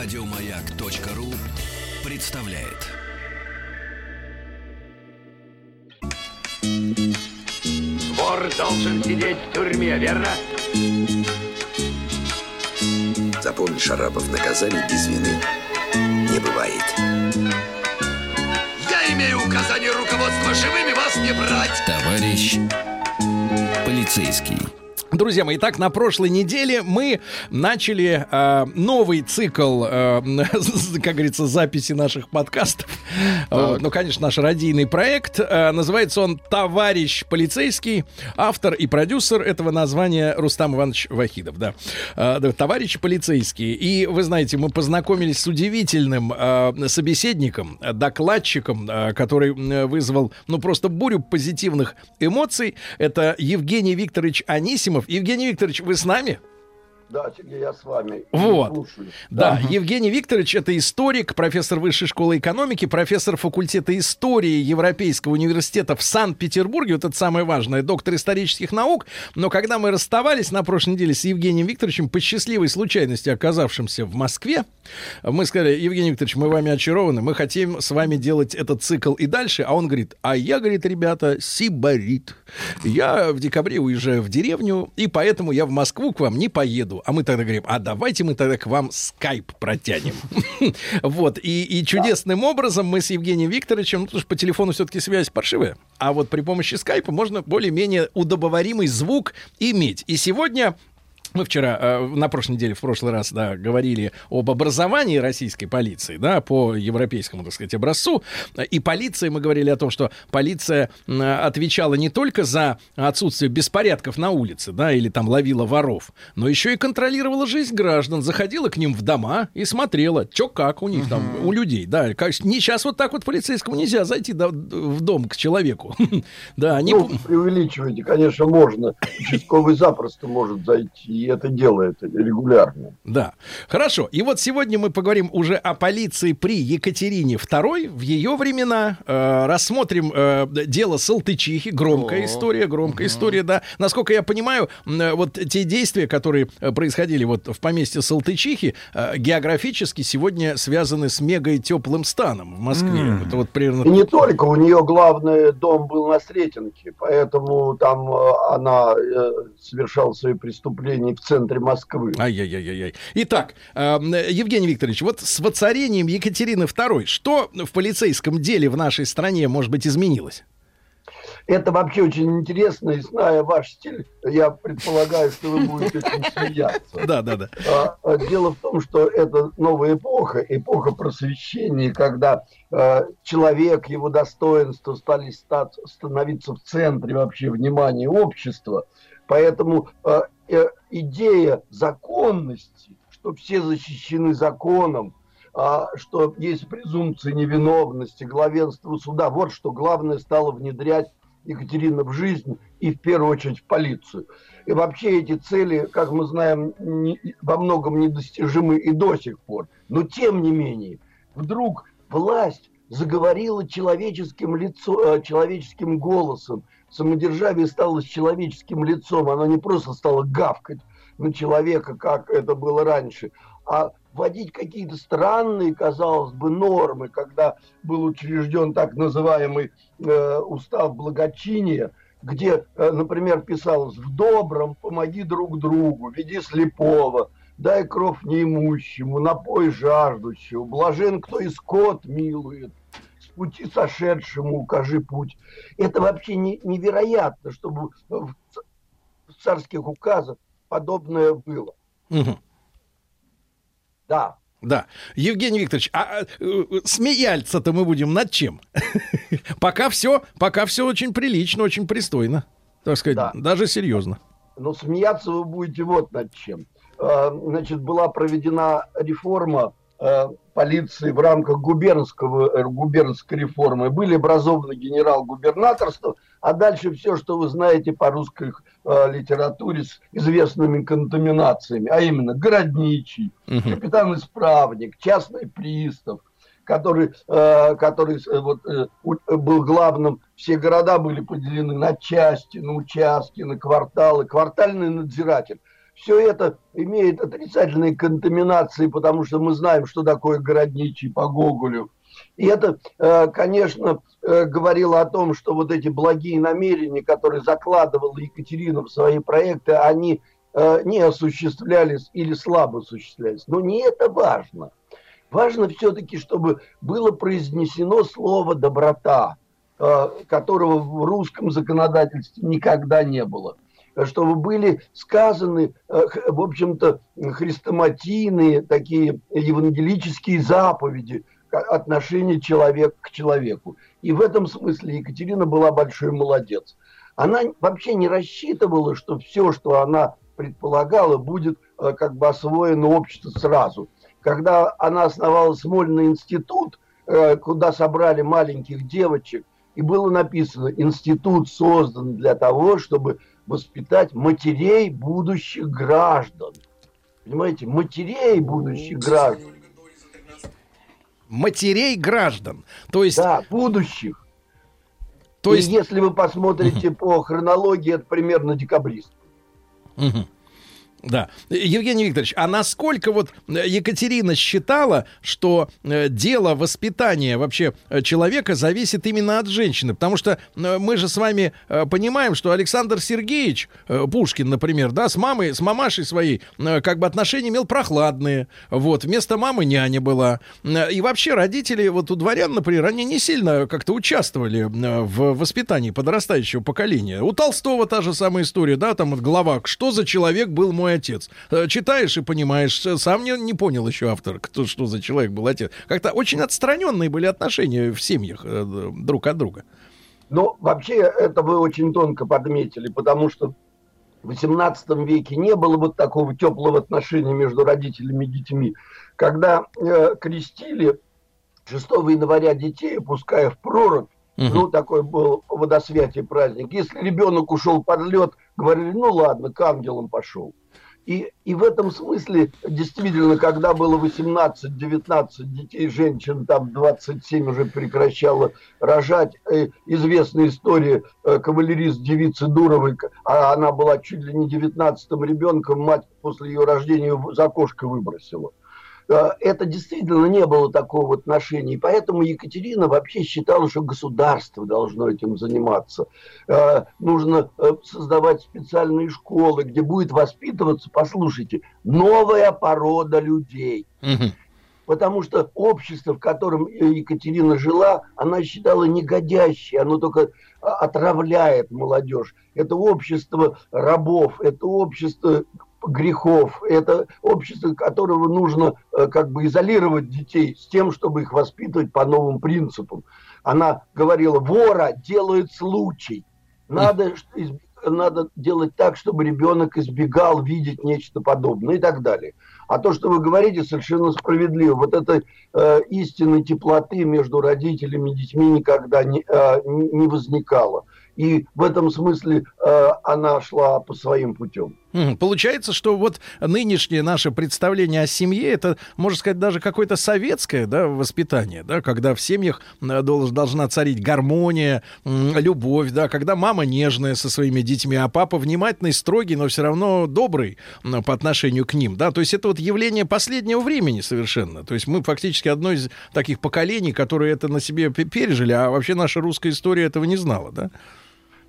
Радиомаяк.ру представляет. Вор должен сидеть в тюрьме, верно? Запомни, Шарапов, наказание без вины не бывает. Я имею указание руководства живыми вас не брать. Товарищ полицейский. Друзья мои, итак, на прошлой неделе мы начали э, новый цикл, э, как говорится, записи наших подкастов. Вот, ну, конечно, наш радийный проект. Э, называется он «Товарищ полицейский». Автор и продюсер этого названия Рустам Иванович Вахидов. Да. Э, «Товарищ полицейский». И, вы знаете, мы познакомились с удивительным э, собеседником, докладчиком, э, который вызвал, ну, просто бурю позитивных эмоций. Это Евгений Викторович Анисимов. Евгений Викторович, вы с нами? Да, Сергей, я с вами. Вот. Слушаю. Да, Евгений Викторович это историк, профессор Высшей школы экономики, профессор факультета истории Европейского университета в Санкт-Петербурге. Вот это самое важное, доктор исторических наук. Но когда мы расставались на прошлой неделе с Евгением Викторовичем, по счастливой случайности оказавшимся в Москве, мы сказали, Евгений Викторович, мы вами очарованы, мы хотим с вами делать этот цикл и дальше. А он говорит, а я, говорит, ребята, сибарит. Я в декабре уезжаю в деревню, и поэтому я в Москву к вам не поеду. А мы тогда говорим, а давайте мы тогда к вам скайп протянем. Вот, и, чудесным образом мы с Евгением Викторовичем, ну, потому что по телефону все-таки связь паршивая, а вот при помощи скайпа можно более-менее удобоваримый звук иметь. И сегодня мы вчера, э, на прошлой неделе, в прошлый раз, да, говорили об образовании российской полиции, да, по европейскому, так сказать, образцу. И полиция, мы говорили о том, что полиция отвечала не только за отсутствие беспорядков на улице, да, или там ловила воров, но еще и контролировала жизнь граждан, заходила к ним в дома и смотрела, что как у них там, у людей, да. Как- Не сейчас вот так вот полицейскому нельзя зайти да, в дом к человеку. Да, они... Ну, преувеличиваете, конечно, можно. Участковый запросто может зайти, и это делает регулярно. Да. Хорошо. И вот сегодня мы поговорим уже о полиции при Екатерине II в ее времена. Э, рассмотрим э, дело Салтычихи. Громкая история, громкая история, да. Насколько я понимаю, э, вот те действия, которые э, происходили вот в поместье Салтычихи, э, географически сегодня связаны с мега теплым станом в Москве. Это вот примерно... И не только, у нее главный дом был на Сретенке, поэтому там э, она э, совершала свои преступления в центре Москвы. Ай-яй-яй-яй. Итак, э, Евгений Викторович, вот с воцарением Екатерины II, что в полицейском деле в нашей стране, может быть, изменилось? Это вообще очень интересно, и зная ваш стиль, я предполагаю, что вы будете очень смеяться. Да, да, да. А, а, Дело в том, что это новая эпоха, эпоха просвещения, когда э, человек, его достоинства стали ста- становиться в центре вообще внимания общества. Поэтому э, идея законности, что все защищены законом, а, что есть презумпция невиновности, главенство суда, вот что главное стало внедрять Екатерина в жизнь и в первую очередь в полицию. И вообще эти цели, как мы знаем, не- во многом недостижимы и до сих пор. Но тем не менее, вдруг власть заговорила человеческим лицом, э, человеческим голосом. Самодержавие стало с человеческим лицом. Оно не просто стало гавкать на человека, как это было раньше, а вводить какие-то странные, казалось бы, нормы, когда был учрежден так называемый э, устав благочиния, где, э, например, писалось «в добром помоги друг другу, веди слепого, дай кров неимущему, напой жаждущего, блажен, кто и скот милует, пути сошедшему укажи путь». Это вообще не- невероятно, чтобы в царских указах подобное было. Мгм. Да, Да. Евгений Викторович, а э, э, смеяться-то мы будем над чем? Пока все, пока все очень прилично, очень пристойно. Так сказать, Да. даже серьезно. Но смеяться вы будете вот над чем. Э, Значит, была проведена реформа полиции в рамках губернского, э, губернской реформы. Были образованы генерал-губернаторство, а дальше все, что вы знаете по русской э, литературе с известными контаминациями, а именно городничий, Мгм. капитан-исправник, частный пристав, который, э, который э, вот, э, э, был главным. Все города были поделены на части, на участки, на кварталы. Квартальный надзиратель. Все это имеет отрицательные контаминации, потому что мы знаем, что такое городничий по Гоголю. И это, э, конечно, э, говорило о том, что вот эти благие намерения, которые закладывала Екатерина в свои проекты, они э, не осуществлялись или слабо осуществлялись. Но не это важно. Важно все-таки, чтобы было произнесено слово «доброта», которого в русском законодательстве никогда не было чтобы были сказаны, в общем-то, хрестоматийные такие евангелические заповеди, отношение человека к человеку. И в этом смысле Екатерина была большой молодец. Она вообще не рассчитывала, что все, что она предполагала, будет э, как бы освоено обществом сразу. Когда она основала Смольный институт, э, куда собрали маленьких девочек, и было написано, институт создан для того, чтобы воспитать матерей будущих граждан. Понимаете, матерей будущих граждан матерей граждан. То есть... Да, будущих. То есть... И если вы посмотрите по хронологии, это примерно декабрист. Угу. Да. Евгений Викторович, а насколько вот э, Екатерина считала, что э, дело воспитания вообще э, человека зависит именно от женщины? Потому что мы же с вами понимаем, что Александр Сергеевич Пушкин, например, да, с мамой, с мамашей своей, как бы отношения имел прохладные. Вот, вместо мамы няня была. И вообще родители, вот у дворян, например, они не сильно как-то участвовали в воспитании подрастающего поколения. У Толстого та же самая история, да, там глава «Что за человек был мой мой отец. Э, читаешь и понимаешь, сам не, не понял еще автор, кто, что за человек был отец. Как-то очень отстраненные были отношения в семьях э, друг от друга. Ну, вообще, это вы очень тонко подметили, потому что в XVIII веке не было вот такого теплого отношения между родителями и детьми. Когда э, крестили 6 января детей, пуская в прорубь, Угу. Ну, такой был водосвятие праздник. Если ребенок ушел под лед, говорили, ну ладно, к ангелам пошел. И, и в этом смысле, действительно, когда было 18-19 детей, женщин, там 27 уже прекращало рожать, э, известная история, э, кавалерист девицы Дуровой, а она была чуть ли не 19-м ребенком, мать после ее рождения за окошко выбросила. Э, это действительно не было такого отношения. И поэтому Екатерина вообще считала, что государство должно этим заниматься. Э, нужно э, создавать специальные школы, где будет воспитываться, послушайте, новая порода людей. Потому что общество, в котором Екатерина жила, она считала негодящее, оно только отравляет молодежь. Это общество рабов, это общество грехов, это общество, которого нужно э, как бы изолировать детей с тем, чтобы их воспитывать по новым принципам. Она говорила, вора делает случай. Надо, надо делать так, чтобы ребенок избегал видеть нечто подобное и так далее. А то, что вы говорите, совершенно справедливо. Вот этой э, истинной теплоты между родителями и детьми никогда не, э, не возникало. И в этом смысле э, она шла по своим путем. Получается, что вот нынешнее наше представление о семье, это, можно сказать, даже какое-то советское да, воспитание, да, когда в семьях должна царить гармония, любовь, да, когда мама нежная со своими детьми, а папа внимательный, строгий, но все равно добрый по отношению к ним, да, то есть это вот явление последнего времени совершенно, то есть мы фактически одно из таких поколений, которые это на себе пережили, а вообще наша русская история этого не знала, да?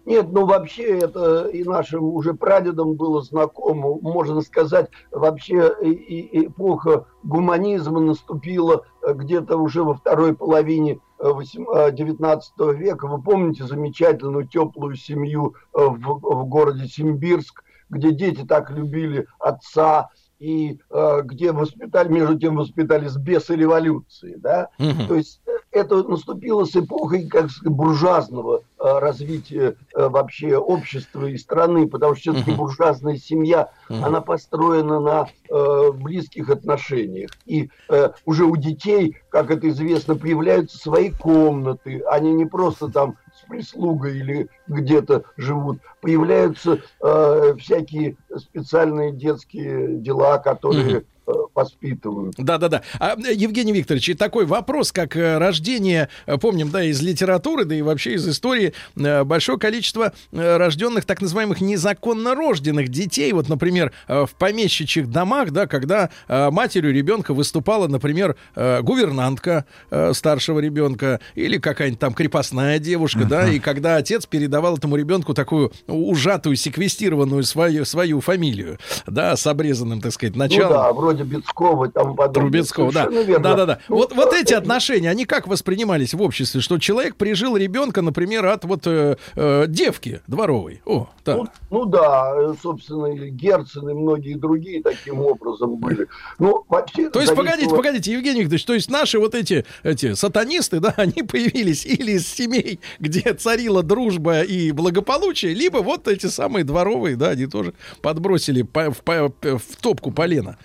Нет, ну вообще это и нашим уже прадедам было знакомо. Можно сказать, вообще эпоха гуманизма наступила э, где-то уже во второй половине 19 э, э, века. Вы помните замечательную теплую семью в, в городе Симбирск, где дети так любили отца, и э, где воспитали, между тем воспитались без революции, да, угу. то есть это наступило с эпохой как сказать, буржуазного э, развития э, вообще общества и страны, потому что все-таки uh-huh. буржуазная семья, uh-huh. она построена на э, близких отношениях. И э, уже у детей, как это известно, появляются свои комнаты. Они не просто там с прислугой или где-то живут. Появляются э, всякие специальные детские дела, которые... Uh-huh воспитывают. Да-да-да. А, Евгений Викторович, такой вопрос, как э, рождение, э, помним, да, из литературы, да и вообще из истории, э, большое количество рожденных так называемых незаконно рожденных детей. Вот, например, в помещичьих домах, да, когда матерью ребенка выступала, например, гувернантка старшего ребенка или какая-нибудь там крепостная девушка, да, и когда отец передавал этому ребенку такую ужатую, секвестированную свою, свою фамилию, да, с обрезанным, так сказать, началом. Ну да, вроде Бецкова и тому подобное. Трубецкого, да. Да, да, да. Ну, вот, вот эти отношения, они как воспринимались в обществе, что человек прижил ребенка, например, от вот э, э, девки дворовой. О, так. Ну, ну да, э, собственно, и Герцен и многие другие таким образом были. Ну, вообще, то есть, погодите, погодите, Евгений Викторович, то есть наши вот эти, эти сатанисты, да, они появились или из семей, где царила дружба и благополучие, либо вот эти самые дворовые, да, они тоже подбросили по, по, в топку полена.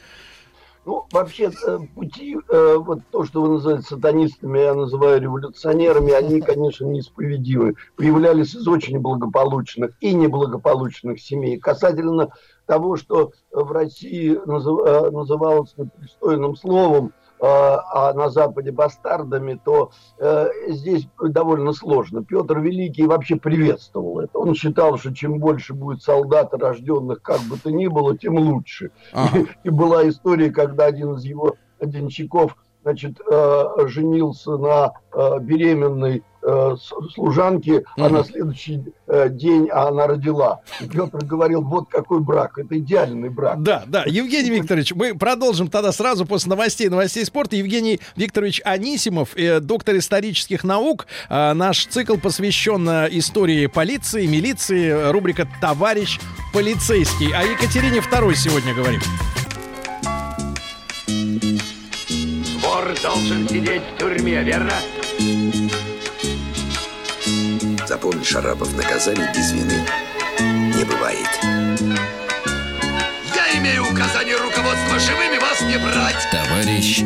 Ну, вообще, э, пути, э, вот то, что вы называете сатанистами, я называю революционерами, они, конечно, неисповедимы. Появлялись из очень благополучных и неблагополучных семей. Касательно того, что в России э, называлось непристойным словом – а на Западе бастардами, то э, здесь довольно сложно. Петр Великий вообще приветствовал это. Он считал, что чем больше будет солдат, рожденных как бы то ни было, тем лучше. Ага. И, и была история, когда один из его денщиков значит, э, женился на э, беременной э, служанке, mm-hmm. а на следующий э, день она родила. И Петр говорил, вот какой брак, это идеальный брак. Да, да, Евгений Викторович, мы продолжим тогда сразу после новостей, новостей спорта. Евгений Викторович Анисимов, э, доктор исторических наук. Э, наш цикл посвящен истории полиции, милиции, рубрика «Товарищ полицейский». О Екатерине II сегодня говорим. Вор должен сидеть в тюрьме, верно? Запомни, Шарапов, наказание без вины не бывает. Я имею указание руководства живыми вас не брать. Товарищ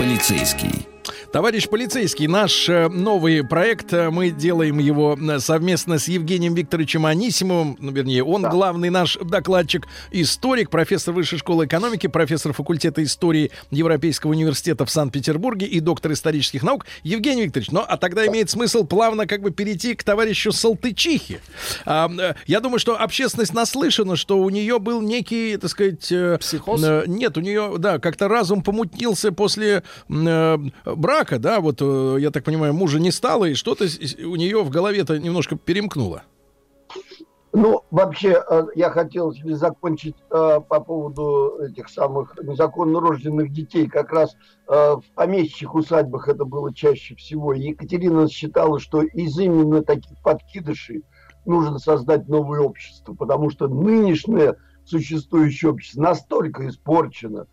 полицейский. Товарищ полицейский, наш э, новый проект, э, мы делаем его э, совместно с Евгением Викторовичем Анисимовым, ну, вернее, он да. главный наш докладчик, историк, профессор Высшей школы экономики, профессор факультета истории Европейского университета в Санкт-Петербурге и доктор исторических наук. Евгений Викторович, ну, а тогда имеет смысл плавно как бы перейти к товарищу Салтычихе. А, я думаю, что общественность наслышана, что у нее был некий, так сказать... Психоз? Нет, у нее, да, как-то разум помутнился после брака, брака, да, вот, э, я так понимаю, мужа не стало, и что-то у нее в голове-то немножко перемкнуло. Ну, вообще, э, я хотел закончить э, по поводу этих самых незаконно рожденных детей. Как раз в помещичьих усадьбах это было чаще всего. Екатерина считала, что из именно таких подкидышей нужно создать новое общество, потому что нынешнее существующее общество настолько испорчено,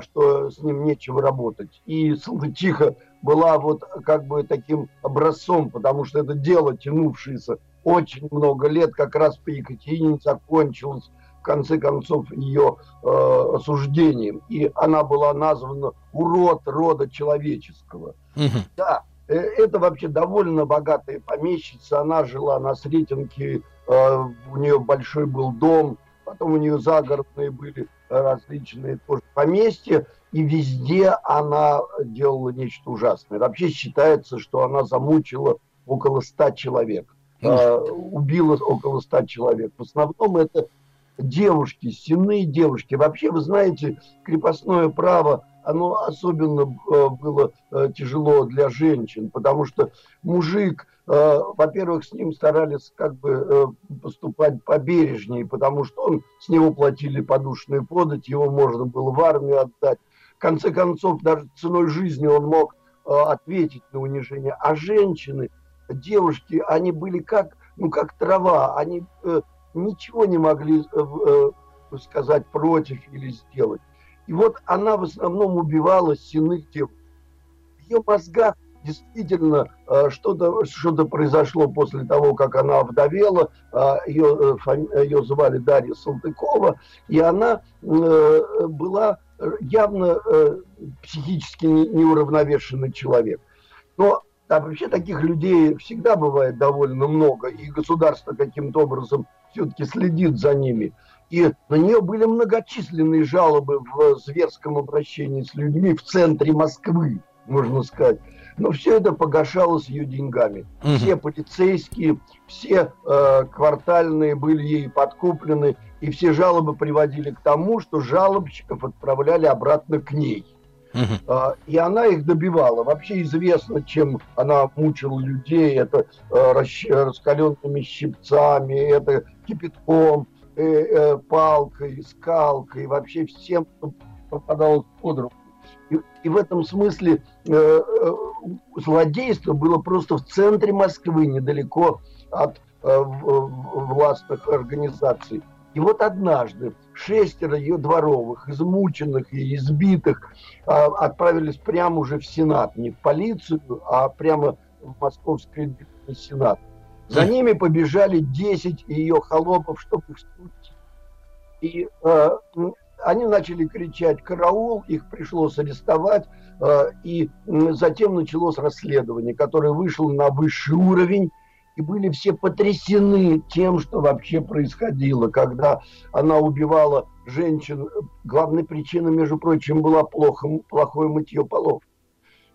что с ним нечего работать. И тихо была вот как бы таким образцом, потому что это дело, тянувшееся очень много лет, как раз по Екатерине закончилось в конце концов ее э, осуждением. И она была названа урод рода человеческого. Угу. Да, э, это вообще довольно богатая помещица. Она жила на Сретенке, э, у нее большой был дом, потом у нее загородные были различные тоже поместья и везде она делала нечто ужасное. Вообще считается, что она замучила около ста человек, э, убила около ста человек. В основном это девушки, стенные девушки. Вообще, вы знаете, крепостное право, оно особенно э, было э, тяжело для женщин, потому что мужик, э, во-первых, с ним старались как бы поступать побережнее, потому что он, с него платили подушные подать, его можно было в армию отдать конце концов, даже ценой жизни он мог э, ответить на унижение. А женщины, девушки, они были как, ну, как трава, они э, ничего не могли э, э, сказать против или сделать. И вот она в основном убивала стенных девушек. В ее мозгах действительно э, что-то что произошло после того, как она вдовела. Ее, э, ее звали Дарья Салтыкова, и она была явно э, психически неуравновешенный человек. Но а вообще таких людей всегда бывает довольно много, и государство каким-то образом все-таки следит за ними. И на нее были многочисленные жалобы в зверском обращении с людьми в центре Москвы, можно сказать. Но все это погашалось ее деньгами. Угу. Все полицейские, все э, квартальные были ей подкуплены, и все жалобы приводили к тому, что жалобщиков отправляли обратно к ней. Uh-huh. И она их добивала. Вообще известно, чем она мучила людей. Это э, раскаленными щипцами, это кипятком, э, э, палкой, скалкой, вообще всем, кто попадал под руку. И, и в этом смысле э, злодейство было просто в центре Москвы, недалеко от э, властных организаций. И вот однажды шестеро ее дворовых, измученных и избитых, а, отправились прямо уже в Сенат. Не в полицию, а прямо в Московский Сенат. За ними побежали 10 ее холопов, чтобы их судить. И э, они начали кричать «караул», их пришлось арестовать, э, и затем началось расследование, которое вышло на высший уровень, и были все потрясены тем, что вообще происходило, когда она убивала женщин. Главной причиной, между прочим, была плохо, плохое мытье полов.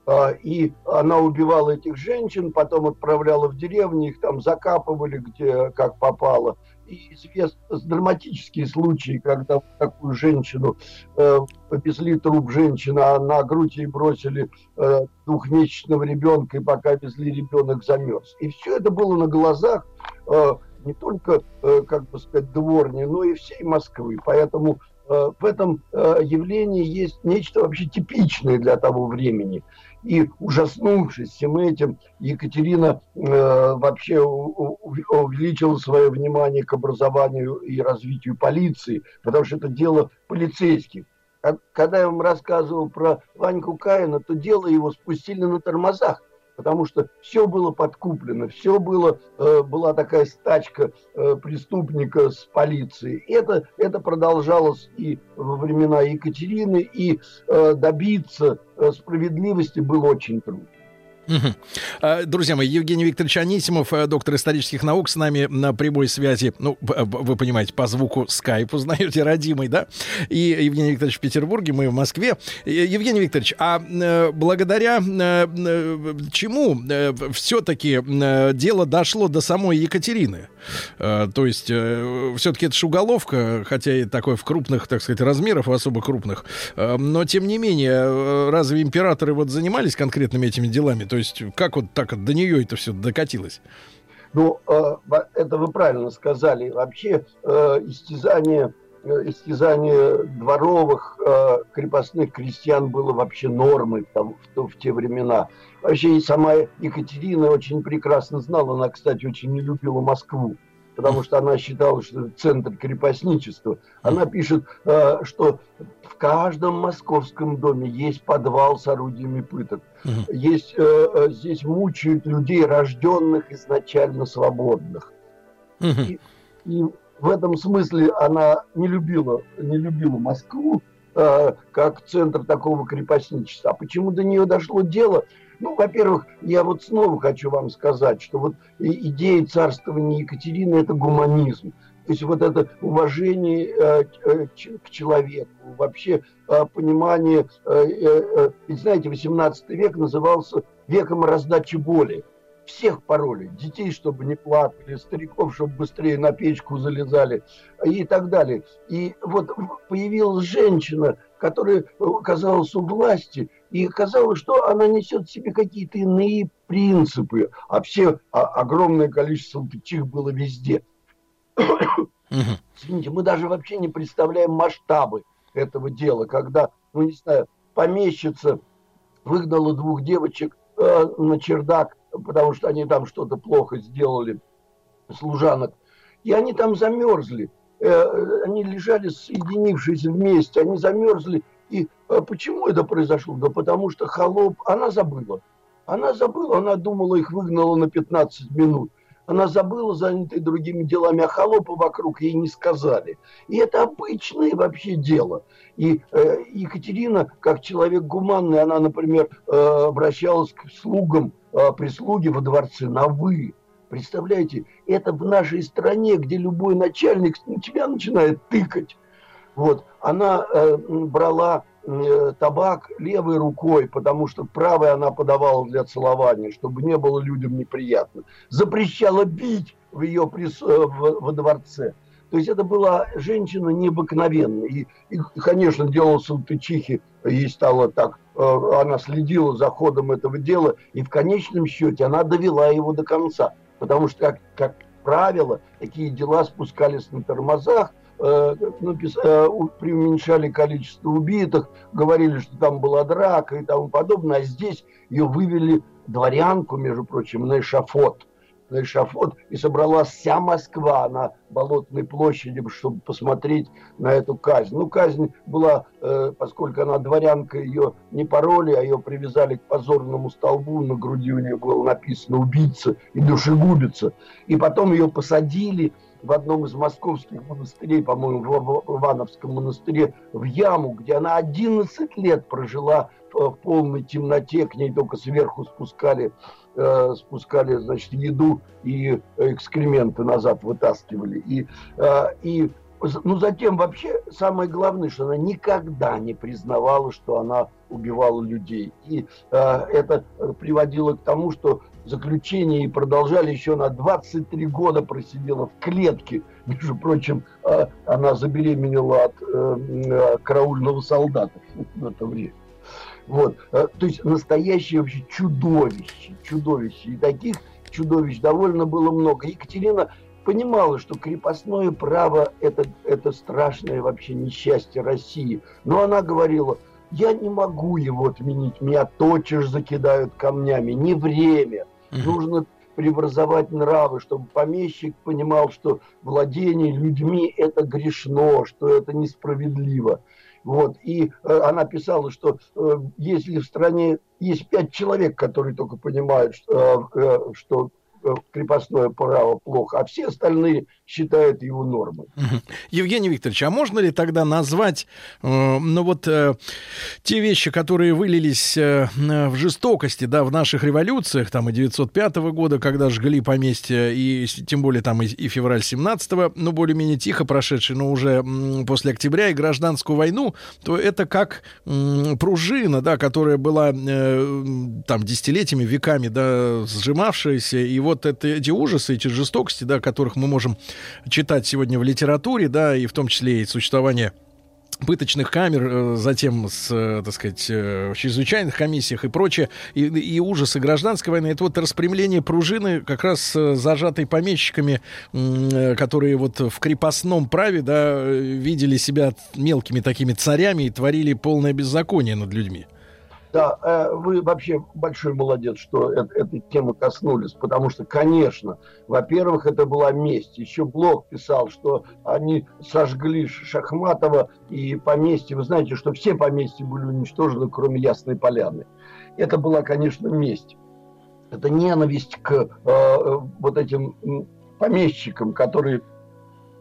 А, и она убивала этих женщин, потом отправляла в деревню, их там закапывали, где как попало. Известны драматические случаи, когда такую женщину э, повезли труп женщины, а на грудь ей бросили э, двухмесячного ребенка, и пока везли, ребенок замерз. И все это было на глазах э, не только, э, как бы сказать, дворни, но и всей Москвы. Поэтому э, в этом э, явлении есть нечто вообще типичное для того времени. И ужаснувшись всем этим, Екатерина э, вообще у, у, увеличила свое внимание к образованию и развитию полиции, потому что это дело полицейских. Когда я вам рассказывал про Ваньку Каина, то дело его спустили на тормозах потому что все было подкуплено, все было, э, была такая стачка э, преступника с полицией. Это, это продолжалось и во времена Екатерины, и э, добиться справедливости было очень трудно. А, друзья мои, Евгений Викторович Анисимов, э, доктор исторических наук, с нами на прямой связи. Ну, вы понимаете, по звуку скайп узнаете, родимый, да? И Евгений Викторович в Петербурге, мы в Москве. Евгений Викторович, а э, благодаря э, чему все-таки дело дошло до самой Екатерины? То есть, все-таки это же уголовка, хотя и такой в крупных, так сказать, размерах, в особо крупных. Но, тем не менее, разве императоры вот занимались конкретными этими делами? То есть как вот так до нее это все докатилось? Ну, э, это вы правильно сказали. Вообще э, истязание, э, истязание дворовых крепостных крестьян было вообще нормой там, в, в те времена. Вообще и сама Екатерина очень прекрасно знала, она, кстати, очень не любила Москву потому что она считала, что это центр крепостничества. Она пишет, э, что в каждом московском доме есть подвал с орудиями пыток. Есть, э, э, здесь мучают людей, рожденных изначально свободных. И, и в этом смысле она не любила, не любила Москву как центр такого крепостничества. А почему до нее дошло дело? Ну, во-первых, я вот снова хочу вам сказать, что вот идея царствования Екатерины – это гуманизм. То есть вот это уважение э, э к человеку, вообще э, понимание, ведь знаете, 18 век назывался веком раздачи боли. Всех паролей, детей, чтобы не плакали, стариков, чтобы быстрее на печку залезали и так далее. И вот появилась женщина, которая оказалась у власти, и казалось, что она несет в себе какие-то иные принципы, а все а, огромное количество таких было везде. Извините, мы даже вообще не представляем масштабы этого дела, когда, ну не знаю, помещица выгнала двух девочек э, на чердак, потому что они там что-то плохо сделали, служанок, и они там замерзли. Э, они лежали соединившись вместе, они замерзли, и а почему это произошло? Да потому что холоп, она забыла. Она забыла, она думала, их выгнала на 15 минут. Она забыла, занятые другими делами, а холопа вокруг ей не сказали. И это обычное вообще дело. И э, Екатерина, как человек гуманный, она, например, э, обращалась к слугам, э, прислуге во дворце на «вы». Представляете, это в нашей стране, где любой начальник на тебя начинает тыкать. Вот, она э, брала э, табак левой рукой, потому что правой она подавала для целования, чтобы не было людям неприятно. Запрещала бить в ее прис... Э, в, во дворце. То есть это была женщина необыкновенная. И, и конечно, делала салтычихи, ей стало так, э, она следила за ходом этого дела, и в конечном счете она довела его до конца. Потому что, как, как правило, такие дела спускались на тормозах, э, напис... э, преуменьшали количество убитых, говорили, что там была драка и тому подобное, а здесь ее вывели дворянку, между прочим, на эшафот на эшафот, и собралась вся Москва на Болотной площади, чтобы посмотреть на эту казнь. Ну, казнь была, э, поскольку она дворянка, ее не пороли, а ее привязали к позорному столбу, на груди у нее было написано «убийца» и «душегубица». И потом ее посадили в одном из московских монастырей, по-моему, в Ивановском монастыре, в яму, где она 11 лет прожила в полной темноте, к ней только сверху спускали э, спускали, значит, еду и экскременты назад вытаскивали. И, э, и ну, затем вообще самое главное, что она никогда не признавала, что она убивала людей. И э, это приводило к тому, что заключение и продолжали еще на 23 года просидела в клетке. Между прочим, э, она забеременела от э, э караульного солдата в это время. Вот. Э, то есть настоящее вообще чудовище, чудовище. И таких чудовищ довольно было много. Екатерина понимала, что крепостное право это, это страшное вообще несчастье России. Но она говорила, я не могу его отменить, меня тотчас закидают камнями, не время. Нужно преобразовать нравы, чтобы помещик понимал, что владение людьми это грешно, что это несправедливо. Вот. И э, она писала, что э, если в стране есть пять человек, которые только понимают, что, э, э что крепостное право плохо, а все остальные считают его нормой. Евгений Викторович, а можно ли тогда назвать, э, ну вот, э, те вещи, которые вылились э, в жестокости, да, в наших революциях, там и 905 года, когда жгли поместья, и тем более там и, и февраль 17-го, ну, более-менее тихо прошедший, но уже после октября и гражданскую войну, то это как пружина, да, которая была э, там десятилетиями, веками, да, сжимавшаяся, и вот вот это, эти ужасы, эти жестокости, да, которых мы можем читать сегодня в литературе, да, и в том числе и существование пыточных камер, э, затем с, э, так сказать, э, в чрезвычайных комиссиях и прочее, и, и ужасы гражданской войны, это вот распрямление пружины как раз зажатой помещиками, которые вот в крепостном праве, да, видели себя мелкими такими царями и творили полное беззаконие над людьми. Да, э, вы вообще большой молодец, что этой темы коснулись, потому что, конечно, во-первых, это была месть. Еще Блок писал, что они сожгли Шахматова и поместье. Вы знаете, что все поместья были уничтожены, кроме Ясной Поляны. Это была, конечно, месть. Это ненависть к э, вот этим помещикам, которые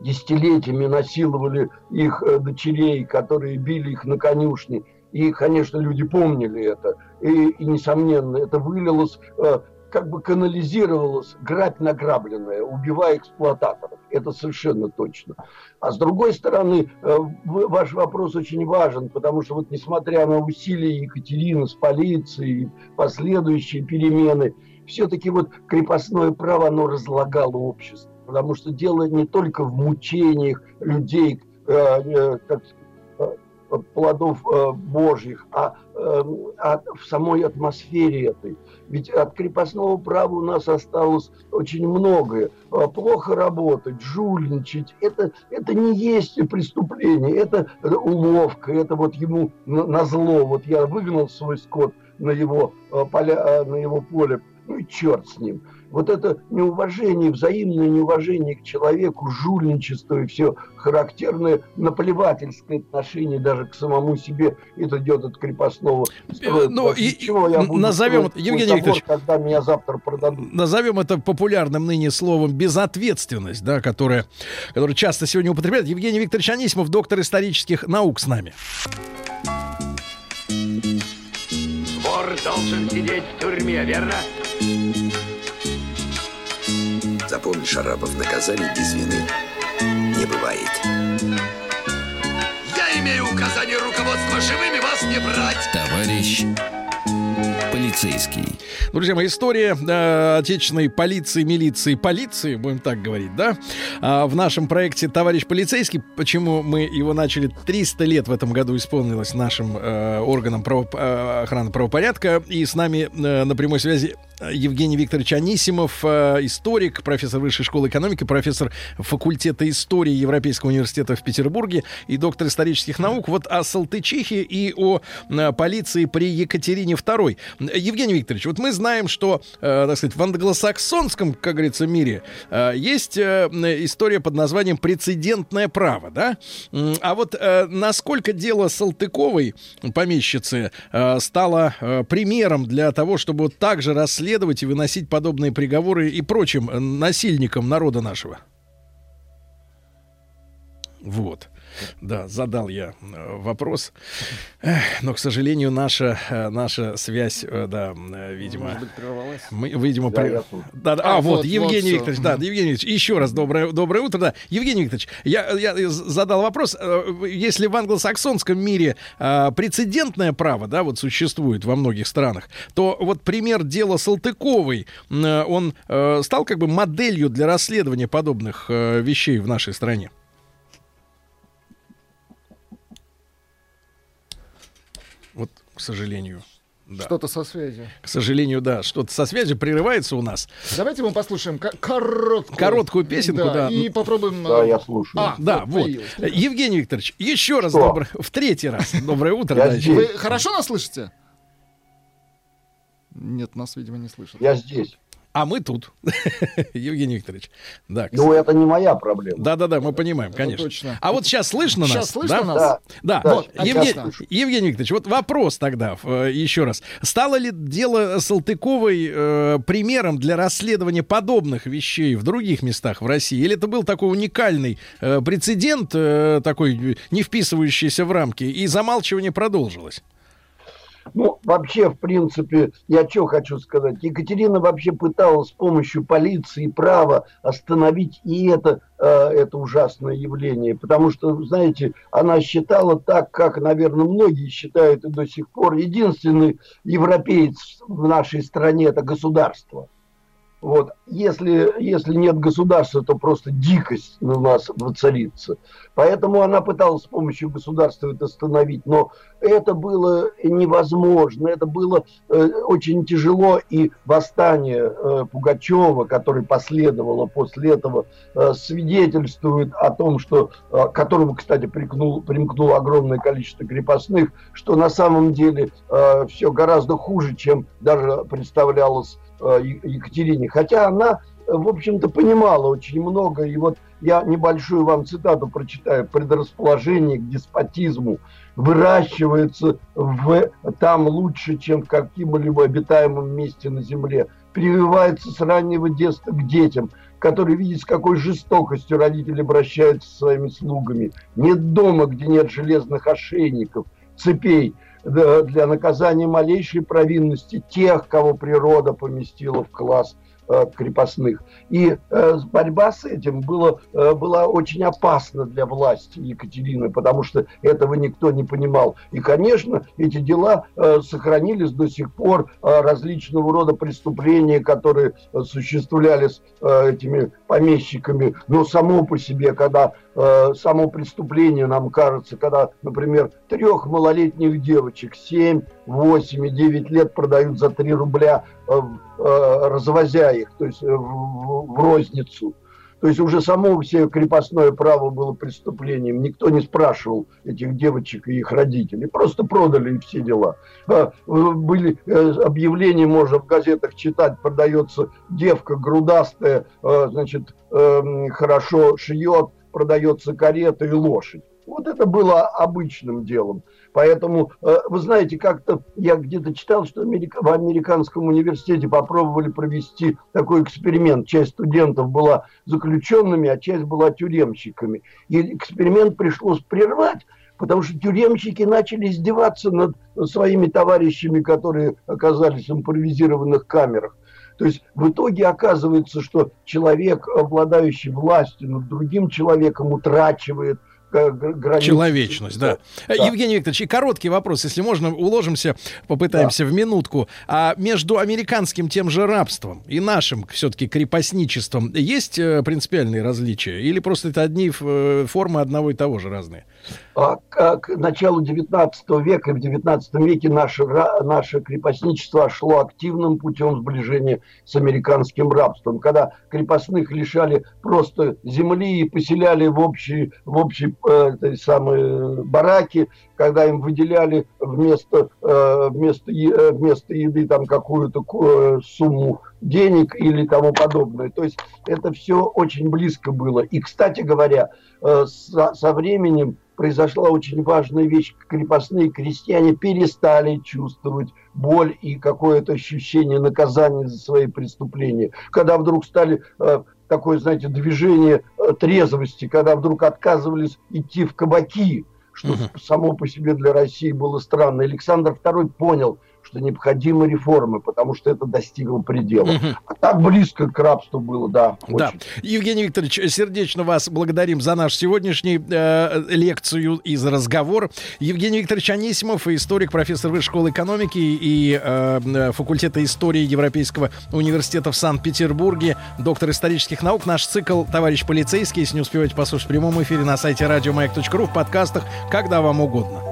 десятилетиями насиловали их э, дочерей, которые били их на конюшне и, конечно, люди помнили это. И, и несомненно, это вылилось, э, как бы канализировалось грабь награбленная, убивая эксплуататоров. Это совершенно точно. А с другой стороны, э, ваш вопрос очень важен, потому что вот несмотря на усилия Екатерины с полицией, последующие перемены, все-таки вот крепостное право, оно разлагало общество. Потому что дело не только в мучениях людей, э, э, как плодов э, Божьих, а, э, а в самой атмосфере этой. Ведь от крепостного права у нас осталось очень многое. Э, плохо работать, жульничать, это, это не есть преступление, это уловка, это вот ему на, зло. Вот я выгнал свой скот на его, поля, на его поле, ну и черт с ним вот это неуважение, взаимное неуважение к человеку, жульничество и все характерное наплевательское отношение даже к самому себе, это идет от крепостного строя. Ну, и, чего я буду назовем, Евгений забор, Викторович, когда меня завтра продадут. Назовем это популярным ныне словом безответственность, да, которая, которая часто сегодня употребляют. Евгений Викторович Анисимов, доктор исторических наук с нами. Вор должен сидеть в тюрьме, верно? Запомни, Шарапов, наказание без вины не бывает. Я имею указание руководства живыми вас не брать. Товарищ полицейский. Друзья мои, история э, отечественной полиции, милиции, полиции, будем так говорить, да, а, в нашем проекте «Товарищ полицейский», почему мы его начали 300 лет в этом году исполнилось нашим э, органам право, э, охраны правопорядка, и с нами э, на прямой связи Евгений Викторович Анисимов, э, историк, профессор Высшей школы экономики, профессор факультета истории Европейского университета в Петербурге и доктор исторических наук. Вот о Салтычихе и о э, полиции при Екатерине II. Евгений Викторович, вот мы знаем, что, э, так сказать, в англосаксонском, как говорится, мире есть история под названием «прецедентное право», да? А вот насколько дело Салтыковой, помещицы, стало примером для того, чтобы вот так же расследовать и выносить подобные приговоры и прочим э, насильникам народа нашего. Вот. Да, задал я э, вопрос. Но, к сожалению, наша, э, наша связь, э, да, видимо... Может быть, прервалась? Мы, видимо, да, при... да, да, а, а, вот, вот Евгений вот Викторович, да, Евгений Викторович, еще раз доброе, доброе утро. Да, Евгений Викторович, я, я задал вопрос. Если в англосаксонском мире прецедентное право, да, вот существует во многих странах, то вот пример дела Салтыковой, он стал как бы моделью для расследования подобных вещей в нашей стране? Вот, к сожалению. Да. Что-то со связью. К сожалению, да, что-то со связью прерывается у нас. Давайте мы послушаем короткую, короткую песенку, да, да. И попробуем. Да, я слушаю. А, да, вот. вот. Евгений Викторович, еще раз доброе, в третий раз доброе утро. Я да, здесь. Вы хорошо нас слышите? Нет, нас, видимо, не слышат. Я здесь. А мы тут, Евгений Викторович. Да, ну, это не моя проблема. Да-да-да, мы понимаем, конечно. точно. А вот сейчас слышно сейчас нас? Сейчас слышно да? нас? Да. Да. да. Вот, Евгений, Евгений Викторович, вот вопрос тогда э, еще раз. Стало ли дело Салтыковой э, примером для расследования подобных вещей в других местах в России? Или это был такой уникальный э, прецедент, э, такой не вписывающийся в рамки, и замалчивание продолжилось? Ну, вообще, в принципе, я что хочу сказать. Екатерина вообще пыталась с помощью полиции права остановить и это, э, это ужасное явление. Потому что, знаете, она считала так, как, наверное, многие считают и до сих пор. Единственный европеец в нашей стране – это государство. Вот. Если, если нет государства, то просто дикость у нас воцарится. Поэтому она пыталась с помощью государства это остановить. Но это было невозможно. Это было э, очень тяжело. И восстание э, Пугачева, которое последовало после этого, э, свидетельствует о том, что, э, которому, кстати, примкнул, примкнуло огромное количество крепостных, что на самом деле э, все гораздо хуже, чем даже представлялось Екатерине, хотя она, в общем-то, понимала очень много. И вот я небольшую вам цитату прочитаю. Предрасположение к деспотизму выращивается в, там лучше, чем в каким-либо обитаемом месте на земле. Прививается с раннего детства к детям, которые видят, с какой жестокостью родители обращаются со своими слугами. Нет дома, где нет железных ошейников, цепей – для наказания малейшей провинности тех, кого природа поместила в класс Э, крепостных. И э, борьба с этим было, э, была очень опасна для власти Екатерины, потому что этого никто не понимал. И, конечно, эти дела сохранились до сих пор, различного рода преступления, которые осуществлялись этими помещиками. Но само по себе, когда само преступление, нам кажется, когда, например, трех малолетних девочек, 7, 8 и 9 лет продают за 3 рубля Э, развозя их, то есть э, в, в розницу. То есть уже само все крепостное право было преступлением. Никто не спрашивал этих девочек и их родителей. Просто продали и все дела. Э, были объявления, можно в газетах читать, продается девка грудастая, значит, хорошо шьет, продается карета и лошадь. Вот это было обычным делом. Поэтому, э, вы знаете, как-то я где-то читал, что в американском университете попробовали провести такой эксперимент. Часть студентов была заключенными, а часть была тюремщиками. И эксперимент пришлось прервать, потому что тюремщики начали издеваться над своими товарищами, которые оказались в импровизированных камерах. То есть в итоге оказывается, что человек, обладающий властью над другим человеком, утрачивает э, гр- границы. Человечность, да. Да. Евгений Викторович, и короткий вопрос, если можно, уложимся, попытаемся в минутку. А между американским тем же рабством и нашим все-таки крепостничеством есть э, принципиальные различия? Или просто это одни э, формы одного и того же разные? К, началу 19 века в 19 веке наше, наше крепостничество шло активным путем сближения с американским рабством, когда крепостных лишали просто земли и поселяли в общие, в общие э, этой самой бараки, когда им выделяли вместо, э, вместо, э, вместо еды там какую-то ку- э, сумму денег или тому подобное. То есть это все очень близко было. И, кстати говоря, со, со временем произошла очень важная вещь. Крепостные крестьяне перестали чувствовать боль и какое-то ощущение наказания за свои преступления. Когда вдруг стали такое, знаете, движение трезвости, когда вдруг отказывались идти в кабаки, что само по себе для России было странно. Александр II понял, что необходимы реформы, потому что это достигло предела. Мгм. А так близко к рабству было, да. Да. очень. Евгений Викторович, сердечно вас благодарим за нашу сегодняшнюю э, лекцию и за разговор. Евгений Викторович Анисимов, историк, профессор Высшей школы экономики и э, э, факультета истории Европейского университета в Санкт-Петербурге, доктор исторических наук. Наш цикл «Товарищ полицейский», если не успеваете послушать в прямом эфире на сайте радиомаяк.ру, в подкастах, когда вам угодно.